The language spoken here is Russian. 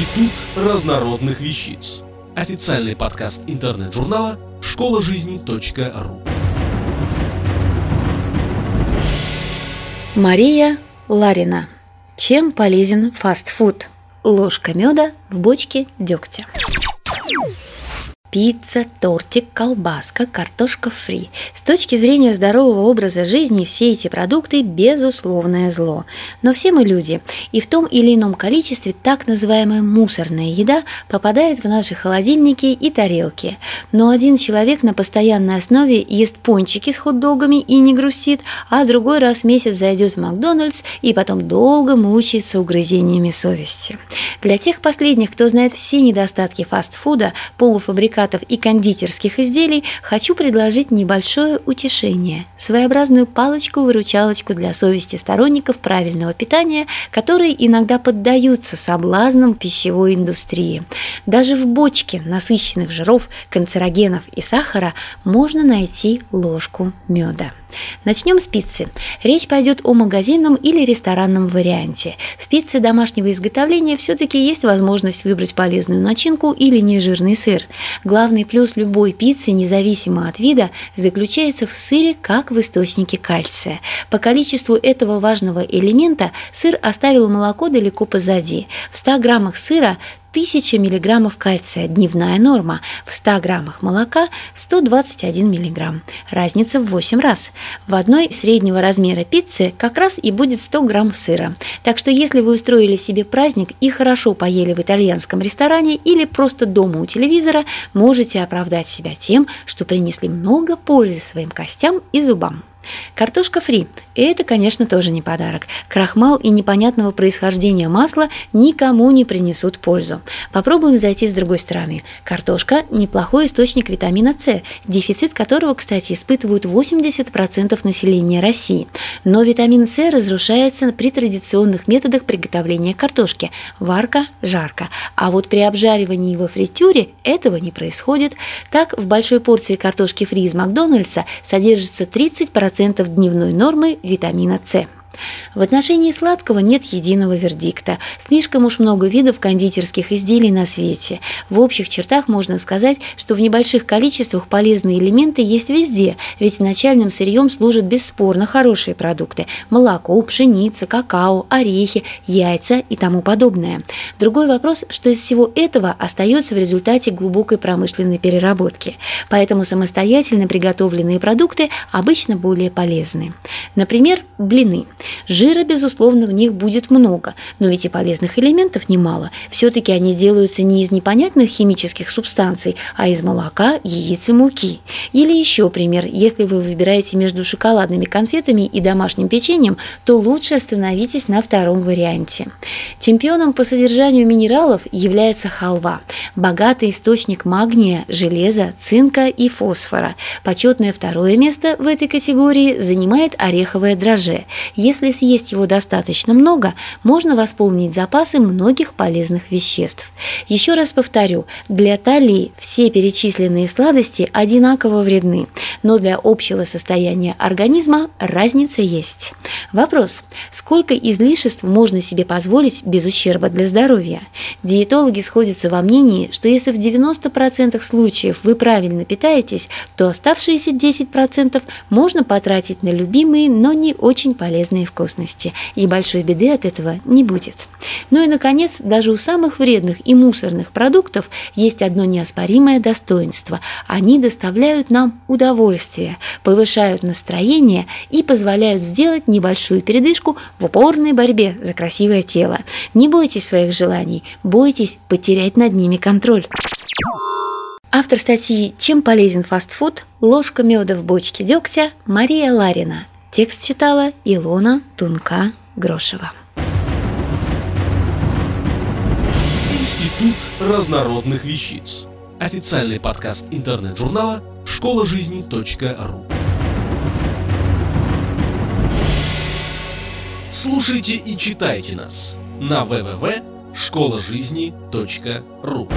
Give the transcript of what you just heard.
Институт разнородных вещиц. Официальный подкаст интернет-журнала школа жизни.ру. Мария Ларина. Чем полезен фастфуд? Ложка меда в бочке дегтя. Пицца, тортик, колбаска, картошка фри. С точки зрения здорового образа жизни все эти продукты – безусловное зло. Но все мы люди, и в том или ином количестве так называемая мусорная еда попадает в наши холодильники и тарелки. Но один человек на постоянной основе ест пончики с хот-догами и не грустит, а другой раз в месяц зайдет в Макдональдс и потом долго мучается угрызениями совести. Для тех последних, кто знает все недостатки фастфуда, полуфабрикатов, полуфабрикатов и кондитерских изделий, хочу предложить небольшое утешение, своеобразную палочку-выручалочку для совести сторонников правильного питания, которые иногда поддаются соблазнам пищевой индустрии. Даже в бочке насыщенных жиров, канцерогенов и сахара можно найти ложку меда. Начнем с пиццы. Речь пойдет о магазинном или ресторанном варианте. В пицце домашнего изготовления все-таки есть возможность выбрать полезную начинку или нежирный сыр. Главный плюс любой пиццы, независимо от вида, заключается в сыре, как в источнике кальция. По количеству этого важного элемента сыр оставил молоко далеко позади. В 100 граммах сыра 1000 мг кальция – дневная норма, в 100 граммах молока – 121 мг. Разница в 8 раз. В одной среднего размера пиццы как раз и будет 100 грамм сыра. Так что если вы устроили себе праздник и хорошо поели в итальянском ресторане или просто дома у телевизора, можете оправдать себя тем, что принесли много пользы своим костям и зубам. Картошка фри – это, конечно, тоже не подарок. Крахмал и непонятного происхождения масла никому не принесут пользу. Попробуем зайти с другой стороны. Картошка – неплохой источник витамина С, дефицит которого, кстати, испытывают 80% населения России. Но витамин С разрушается при традиционных методах приготовления картошки – варка, жарка. А вот при обжаривании во фритюре этого не происходит. Так, в большой порции картошки фри из Макдональдса содержится 30% 10% дневной нормы витамина С. В отношении сладкого нет единого вердикта. Слишком уж много видов кондитерских изделий на свете. В общих чертах можно сказать, что в небольших количествах полезные элементы есть везде, ведь начальным сырьем служат бесспорно хорошие продукты – молоко, пшеница, какао, орехи, яйца и тому подобное. Другой вопрос, что из всего этого остается в результате глубокой промышленной переработки. Поэтому самостоятельно приготовленные продукты обычно более полезны. Например, блины – Жира, безусловно, в них будет много, но ведь и полезных элементов немало. Все-таки они делаются не из непонятных химических субстанций, а из молока, яиц и муки. Или еще пример, если вы выбираете между шоколадными конфетами и домашним печеньем, то лучше остановитесь на втором варианте. Чемпионом по содержанию минералов является халва, богатый источник магния, железа, цинка и фосфора. Почетное второе место в этой категории занимает ореховое дрожжи. Если съесть его достаточно много, можно восполнить запасы многих полезных веществ. Еще раз повторю, для талии все перечисленные сладости одинаково вредны, но для общего состояния организма разница есть. Вопрос, сколько излишеств можно себе позволить без ущерба для здоровья? Диетологи сходятся во мнении, что если в 90% случаев вы правильно питаетесь, то оставшиеся 10% можно потратить на любимые, но не очень полезные полезные вкусности, и большой беды от этого не будет. Ну и, наконец, даже у самых вредных и мусорных продуктов есть одно неоспоримое достоинство. Они доставляют нам удовольствие, повышают настроение и позволяют сделать небольшую передышку в упорной борьбе за красивое тело. Не бойтесь своих желаний, бойтесь потерять над ними контроль. Автор статьи «Чем полезен фастфуд? Ложка меда в бочке дегтя» Мария Ларина. Текст читала Илона Тунка-Грошева. Институт разнородных вещиц. Официальный подкаст интернет-журнала школа жизни.ру. Слушайте и читайте нас на www.школажизни.ру.